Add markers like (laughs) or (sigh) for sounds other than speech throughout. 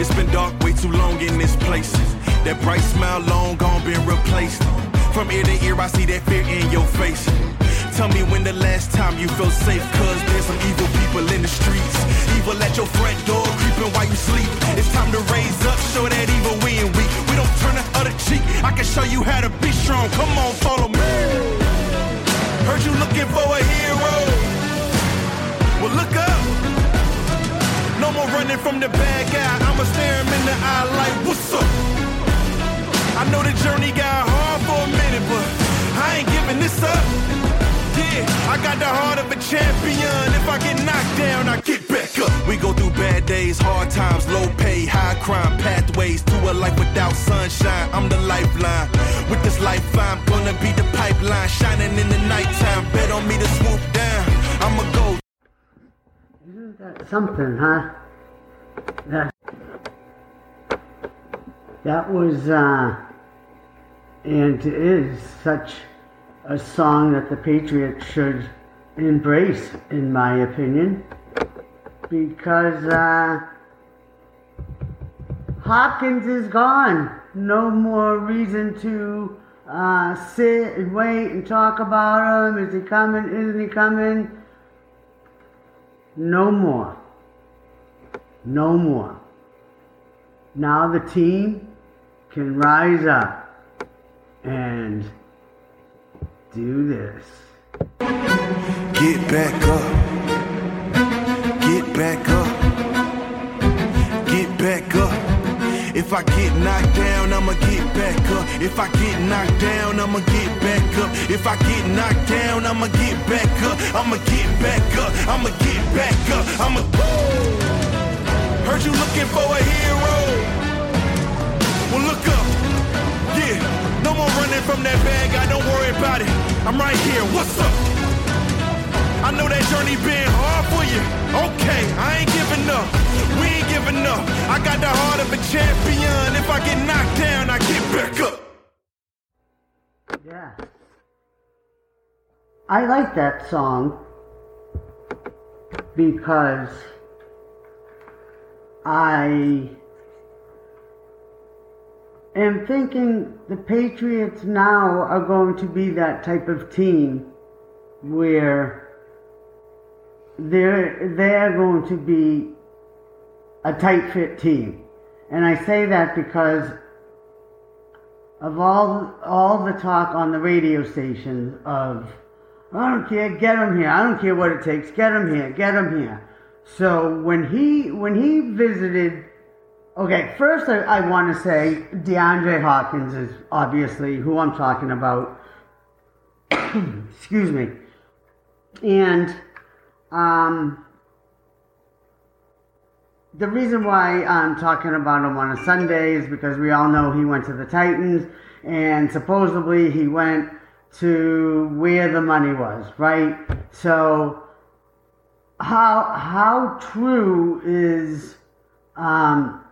It's been dark way too long in this place. That bright smile long gone been replaced. From ear to ear, I see that fear in your face. Tell me when the last time you felt safe, cause there's some evil people in the streets. Evil at your front door, creeping while you sleep. It's time to raise up, show that evil we ain't weak. We don't turn the other cheek. I can show you how to be strong. Come on, follow me. Heard you looking for a hero. Well, look up. More running from the bad guy. I'ma stare him in the eye like, what's up? I know the journey got hard for a minute, but I ain't giving this up. Yeah, I got the heart of a champion. If I get knocked down, I get back up. We go through bad days, hard times, low pay, high crime, pathways to a life without sunshine. I'm the lifeline. With this life, I'm gonna be the pipeline, shining in the nighttime. Bet on me to swoop down. I'ma go. Isn't that something, huh? That that was uh, and is such a song that the Patriots should embrace, in my opinion, because uh, Hopkins is gone. No more reason to uh, sit and wait and talk about him. Is he coming? Isn't he coming? No more. No more. Now the team can rise up and do this. Get back up. Get back up. If I get knocked down, I'ma get back up. If I get knocked down, I'ma get back up. If I get knocked down, I'ma get back up. I'ma get back up. I'ma get back up. I'ma. Heard you looking for a hero. Well, look up. Yeah, no more running from that bad guy. Don't worry about it. I'm right here. What's up? I know that journey been hard for you. Okay, I ain't giving up. We ain't giving up. I got the heart of a champion. If I get knocked down, I get back up. Yeah. I like that song because I am thinking the Patriots now are going to be that type of team where they're they're going to be a tight fit team. And I say that because of all all the talk on the radio stations of I don't care, get him here. I don't care what it takes. Get him here. Get him here. So when he when he visited, okay, first I, I want to say DeAndre Hopkins is obviously who I'm talking about. (coughs) Excuse me. And um, the reason why I'm talking about him on a Sunday is because we all know he went to the Titans, and supposedly he went to where the money was, right? So how how true is um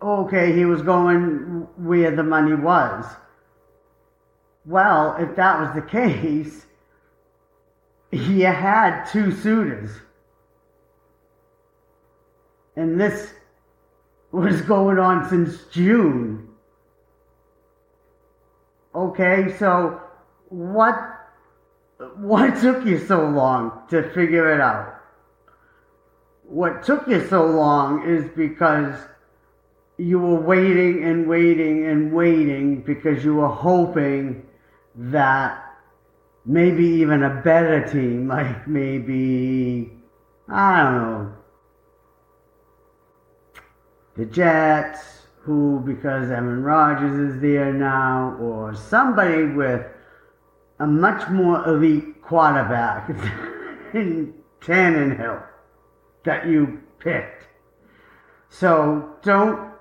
okay he was going where the money was well if that was the (laughs) case you had two suitors and this was going on since june okay so what what took you so long to figure it out? What took you so long is because you were waiting and waiting and waiting because you were hoping that maybe even a better team, (laughs) like maybe, I don't know, the Jets, who, because Aaron Rodgers is there now, or somebody with a much more elite quarterback (laughs) than Tannehill that you picked. So don't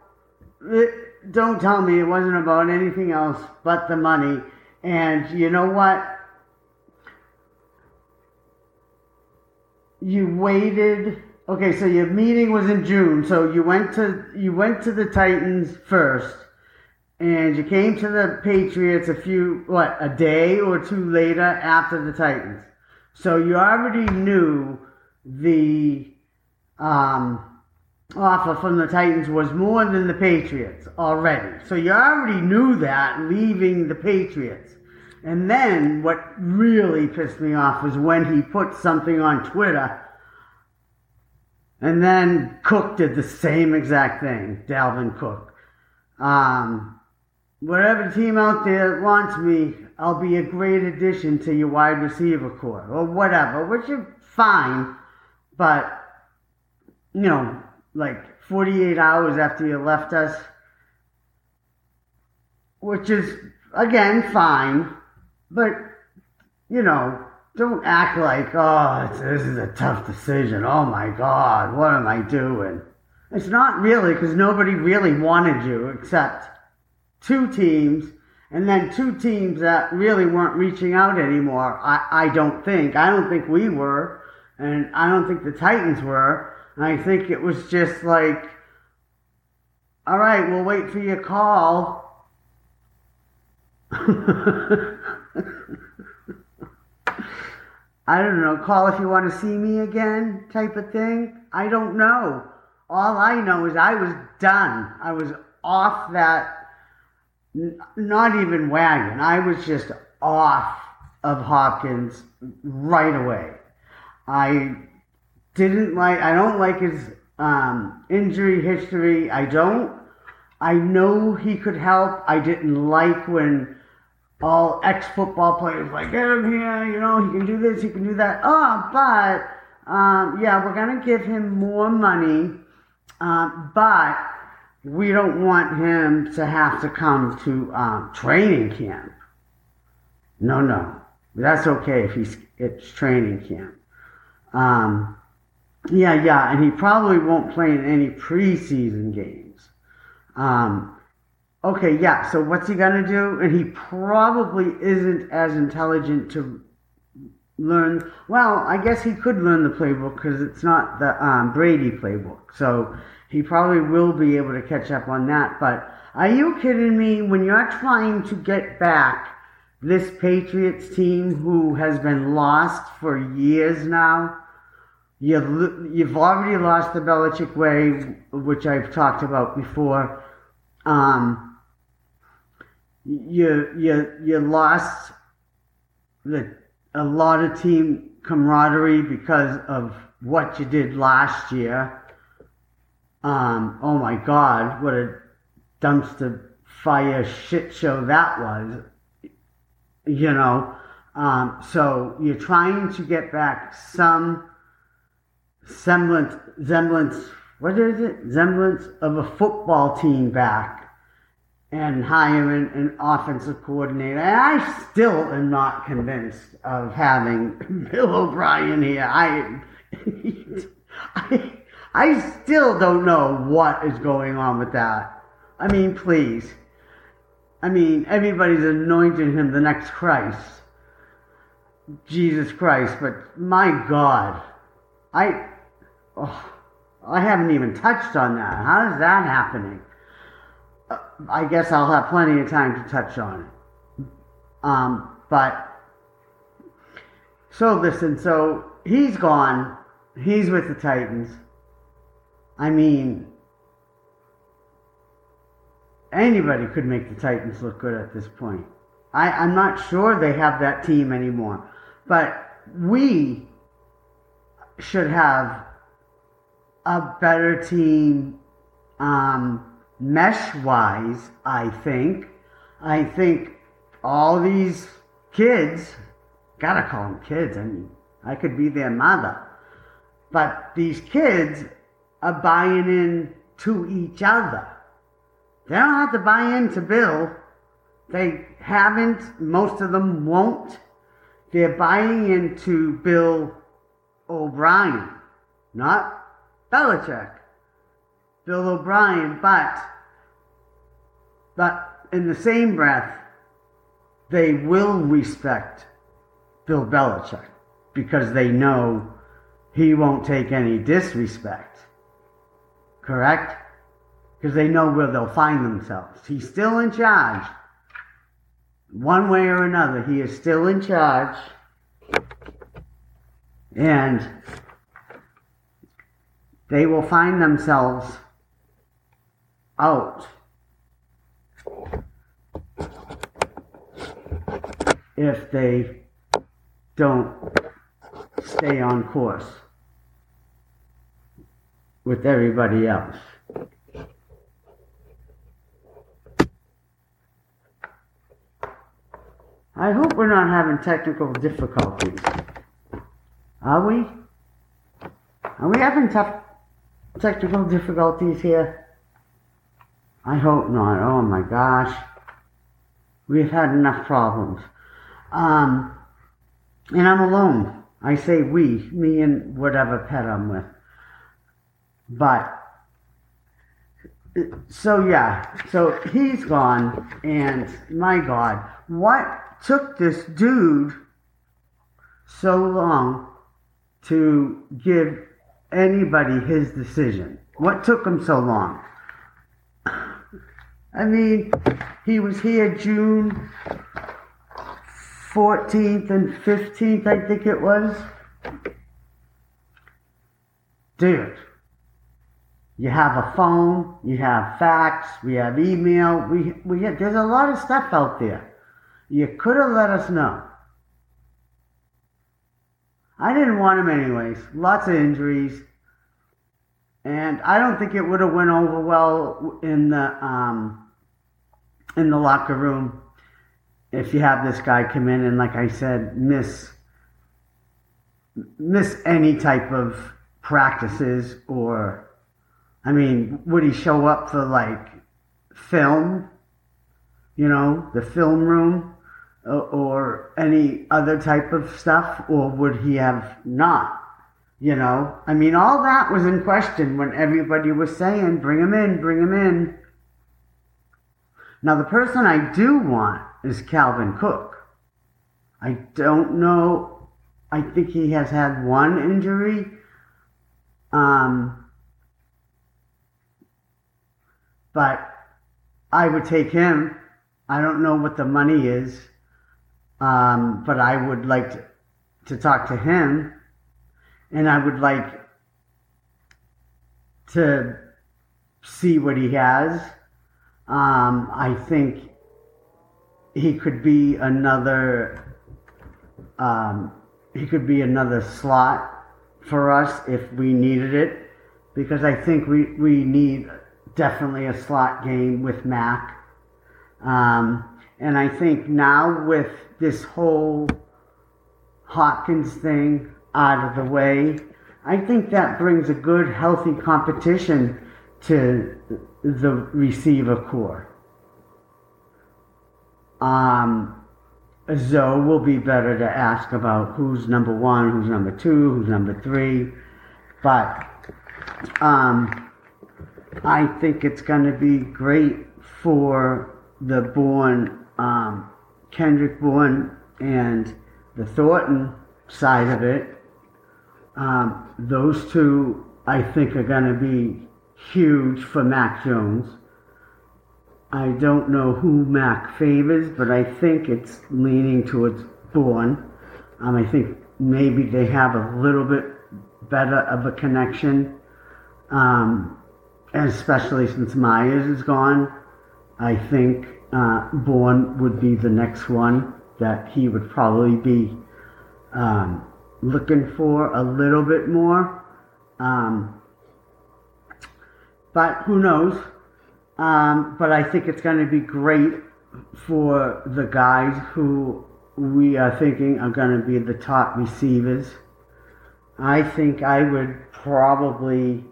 eh, don't tell me it wasn't about anything else but the money. And you know what? You waited. Okay, so your meeting was in June. So you went to you went to the Titans first and you came to the Patriots a few, what, a day or two later after the Titans. So you already knew the, um, offer from the Titans was more than the Patriots already. So you already knew that leaving the Patriots. And then what really pissed me off was when he put something on Twitter and then Cook did the same exact thing, Dalvin Cook. Um, whatever team out there wants me, I'll be a great addition to your wide receiver corps or whatever, which is fine. But, you know, like 48 hours after you left us, which is, again, fine. But, you know, don't act like, oh, this is a tough decision. Oh my God, what am I doing? It's not really because nobody really wanted you except two teams and then two teams that really weren't reaching out anymore. I, I don't think. I don't think we were. And I don't think the Titans were. I think it was just like, all right, we'll wait for your call. (laughs) I don't know, call if you want to see me again type of thing. I don't know. All I know is I was done. I was off that, not even wagon. I was just off of Hopkins right away. I didn't like, I don't like his um, injury history. I don't. I know he could help. I didn't like when all ex-football players like get him here, you know, he can do this, he can do that. Oh, but um, yeah, we're gonna give him more money, uh, but we don't want him to have to come to um, training camp. No, no, that's okay if he's it's training camp. Um, yeah, yeah, and he probably won't play in any preseason games. Um, okay, yeah, so what's he to do? And he probably isn't as intelligent to learn. Well, I guess he could learn the playbook because it's not the um, Brady playbook. So he probably will be able to catch up on that. But are you kidding me? When you're trying to get back this Patriots team who has been lost for years now, you've, you've already lost the Belichick way, which I've talked about before. Um, you you you lost the a lot of team camaraderie because of what you did last year. Um, oh my God, what a dumpster fire shit show that was. You know, um, so you're trying to get back some semblance, semblance, what is it? Semblance of a football team back and hiring an offensive coordinator. And I still am not convinced of having (clears throat) Bill O'Brien here. I, (laughs) I, I still don't know what is going on with that. I mean, please. I mean, everybody's anointing him the next Christ. Jesus Christ, but my God, I, oh, I haven't even touched on that. How is that happening? I guess I'll have plenty of time to touch on it. Um, but so listen, so he's gone. He's with the Titans. I mean, anybody could make the Titans look good at this point. I, I'm not sure they have that team anymore, but we should have a better team. Um, mesh wise, I think. I think all these kids, gotta call them kids, I mean, I could be their mother. But these kids are buying in to each other. They don't have to buy into Bill. They haven't, most of them won't. They're buying into Bill O'Brien, not Belichick. Bill O'Brien, but but in the same breath, they will respect Bill Belichick because they know he won't take any disrespect. Correct? Because they know where they'll find themselves. He's still in charge. One way or another, he is still in charge. And they will find themselves out if they don't stay on course with everybody else. I hope we're not having technical difficulties. Are we? Are we having tough technical difficulties here? I hope not. Oh my gosh. We've had enough problems. Um, and I'm alone. I say we, me and whatever pet I'm with. But, so yeah, so he's gone, and my God, what took this dude so long to give anybody his decision? What took him so long? I mean, he was here June 14th and 15th, I think it was. Dude, you have a phone, you have fax, we have email, we, we there's a lot of stuff out there. You could have let us know. I didn't want him anyways. Lots of injuries. And I don't think it would have went over well in the um, in the locker room if you have this guy come in and, like I said, miss miss any type of practices or, I mean, would he show up for like film? You know, the film room uh, or any other type of stuff, or would he have not? You know, I mean, all that was in question when everybody was saying, bring him in, bring him in. Now, the person I do want is Dalvin Cook. I don't know. I think he has had one injury. Um, but I would take him. I don't know what the money is, um, but I would like to, to talk to him, and I would like to see what he has. Um, I think he could be another um, he could be another slot for us if we needed it because I think we, we need definitely a slot game with Mac. Um, and I think now with this whole Hopkins thing out of the way, I think that brings a good, healthy competition to the receiver corps. Um, Zoe will be better to ask about who's number one, who's number two, who's number three. But um, I think it's going to be great for the Bourne, um, Kendrick Bourne, and the Thornton side of it. Um, those two, I think, are going to be huge for Mac Jones. I don't know who Mac favors, but I think it's leaning towards Bourne. Um, I think maybe they have a little bit better of a connection, um, especially since Meyers is gone. I think uh, Bourne would be the next one that he would probably be um, looking for a little bit more. Um, but who knows? Um, but I think it's going to be great for the guys who we are thinking are going to be the top receivers. I think I would probably,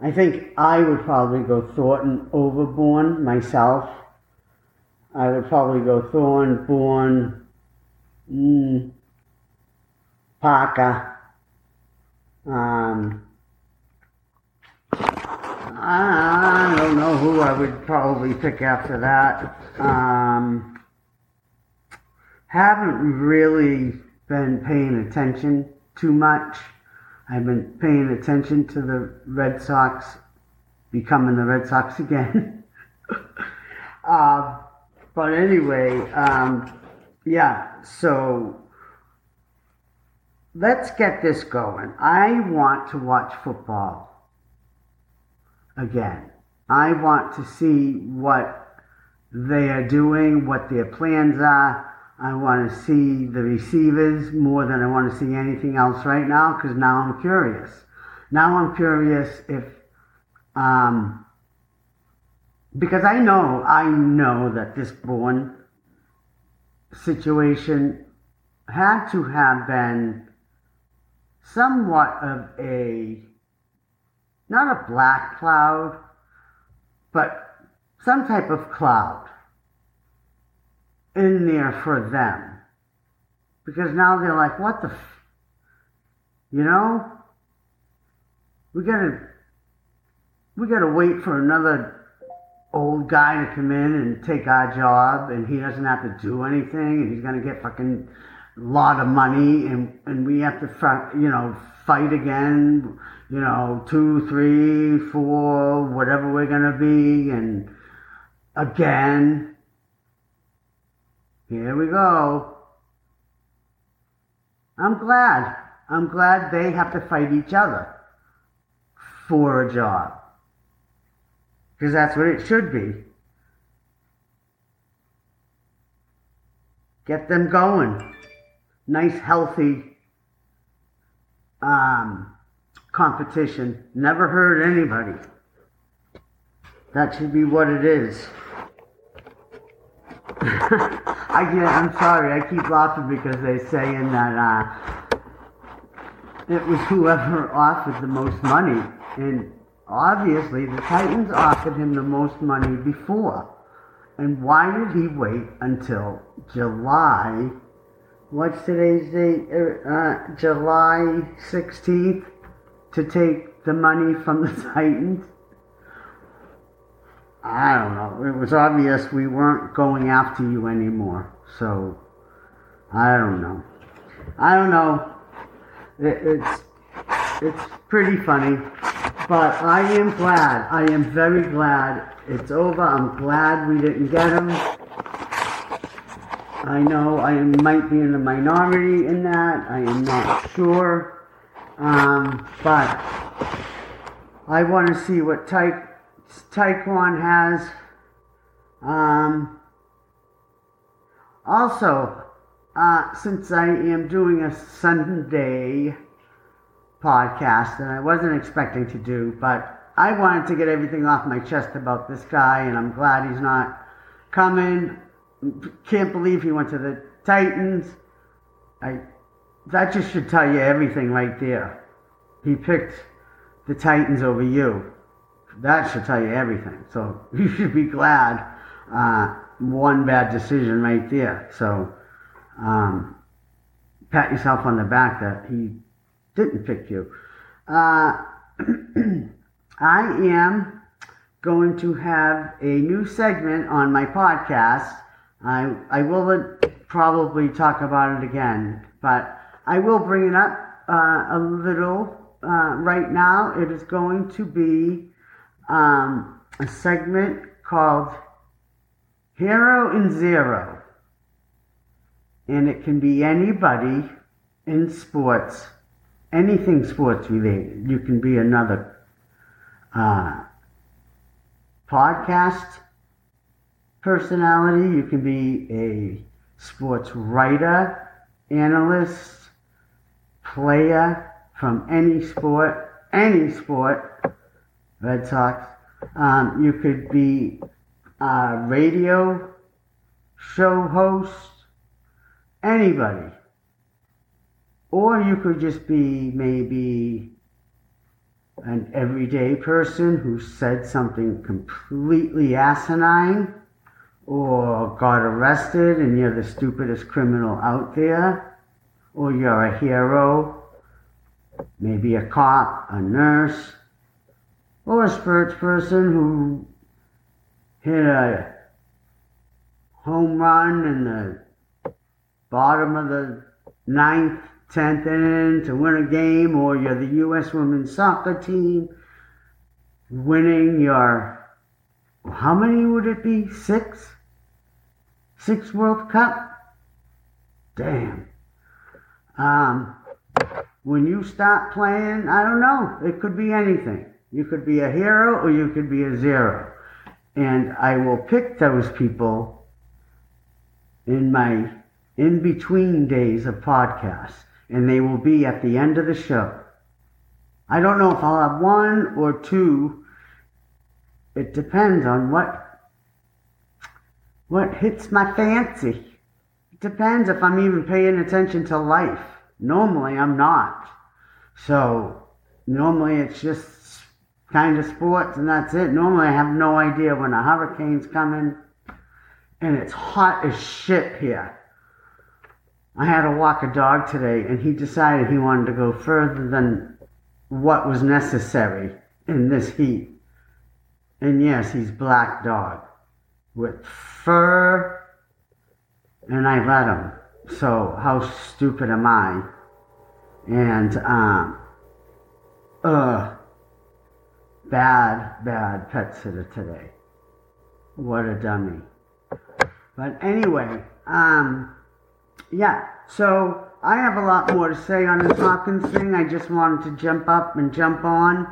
I think I would probably go Thornton over Bourne myself. I would probably go Thornton, Bourne, mm, Parker. Um, I don't know who I would probably pick after that. Um, haven't really been paying attention too much. I've been paying attention to the Red Sox becoming the Red Sox again. (laughs) uh, but anyway, um, yeah, so let's get this going. I want to watch football again. I want to see what they are doing, what their plans are. I want to see the receivers more than I want to see anything else right now because now I'm curious. Now I'm curious if, um, because I know, I know that this Bourne situation had to have been somewhat of a, not a black cloud, but some type of cloud in there for them. Because now they're like, what the, f-? you know? We gotta, we gotta wait for another old guy to come in and take our job and he doesn't have to do anything and he's gonna get fucking a lot of money and, and we have to fight, you know, fight again, you know, two, three, four, whatever we're gonna be and again. Here we go. I'm glad. I'm glad they have to fight each other for a job. Because that's what it should be. Get them going. Nice, healthy um, competition. Never hurt anybody. That should be what it is. (laughs) I get, I'm sorry, I keep laughing because they're saying that uh, it was whoever (laughs) offered the most money. And obviously, the Titans offered him the most money before. And why did he wait until July? What's today's date? Uh, uh July 16th to take the money from the (laughs) Titans? I don't know. It was obvious we weren't going after you anymore. So, I don't know. I don't know. It, it's it's pretty funny, but I am glad. I am very glad it's over. I'm glad we didn't get him. I know I might be in the minority in that. I am not sure, um, but I want to see what type Tyquan has. Um, also, uh, since I am doing a Sunday podcast that I wasn't expecting to do, but I wanted to get everything off my chest about this guy, and I'm glad he's not coming. Can't believe he went to the Titans. I that just should tell you everything right there. He picked the Titans over you that should tell you everything. So (laughs) you should be glad. Uh, one bad decision right there. So um, pat yourself on the back that he didn't pick you. Uh, (clears throat) I am going to have a new segment on my podcast. I, I will probably talk about it again, but I will bring it up uh, a little uh, right now. It is going to be um, a segment called Hero and Zero. And it can be anybody in sports, anything sports related. You can be another uh, podcast personality, you can be a sports writer, analyst, player from any sport, any sport Red Sox. Um, you could be a radio show host, anybody. Or you could just be maybe an everyday person who said something completely asinine or got arrested and you're the stupidest criminal out there, or you're a hero, maybe a cop, a nurse, or a sports person who hit a home run in the bottom of the ninth, tenth inning to win a game, or you're the U.S. women's soccer team winning your, how many would it be? Six? Six World Cup? Damn. Um, when you start playing, I don't know, it could be anything. You could be a hero or you could be a zero. And I will pick those people in my in between days of podcasts, and they will be at the end of the show. I don't know if I'll have one or two. It depends on what what hits my fancy. It depends if I'm even paying attention to life. Normally I'm not. So normally it's just kind of sports and that's it. Normally I have no idea when a hurricane's coming and it's hot as shit here. I had to walk a dog today and he decided he wanted to go further than what was necessary in this heat. And yes, he's black dog with fur and I let him. So how stupid am I? And um uh bad, bad pet sitter today. What a dummy. But anyway, um yeah, so I have a lot more to say on this Hawkins thing. I just wanted to jump up and jump on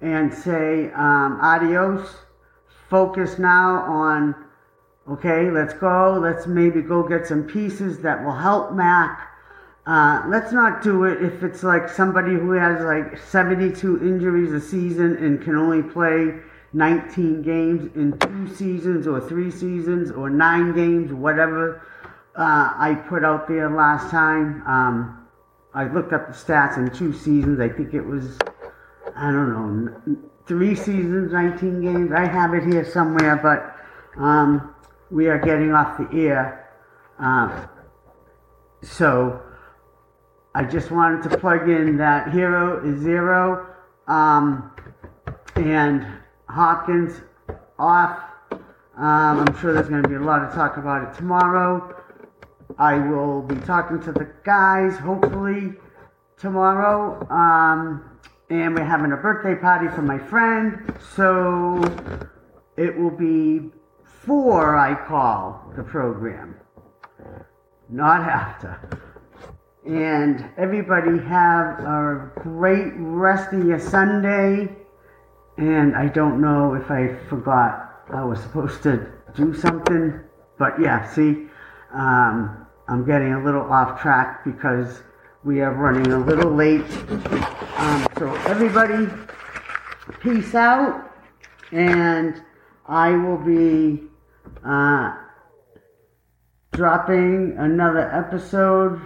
and say um, adios. Focus now on, okay, let's go. Let's maybe go get some pieces that will help Mac. Uh, let's not do it if it's like somebody who has like 72 injuries a season and can only play 19 games in two seasons or three seasons or nine games, whatever uh, I put out there last time. Um, I looked up the stats in two seasons. I think it was, I don't know, three seasons, 19 games. I have it here somewhere, but um, we are getting off the air. Um, so I just wanted to plug in that Hero is zero um, and Hawkins off. Um, I'm sure there's going to be a lot of talk about it tomorrow. I will be talking to the guys hopefully tomorrow. Um, and we're having a birthday party for my friend. So it will be before I call the program, not after. And everybody have a great rest of your Sunday. And I don't know if I forgot I was supposed to do something, but yeah, see, um, I'm getting a little off track because we are running a little late. Um, so everybody, peace out, and I will be uh, dropping another episode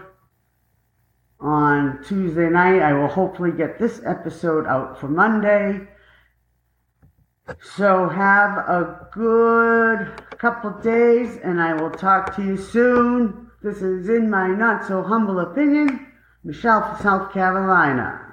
on Tuesday night. I will hopefully get this episode out for Monday. So have a good couple days, and I will talk to you soon. This is in my not so humble opinion, Michelle from South Carolina.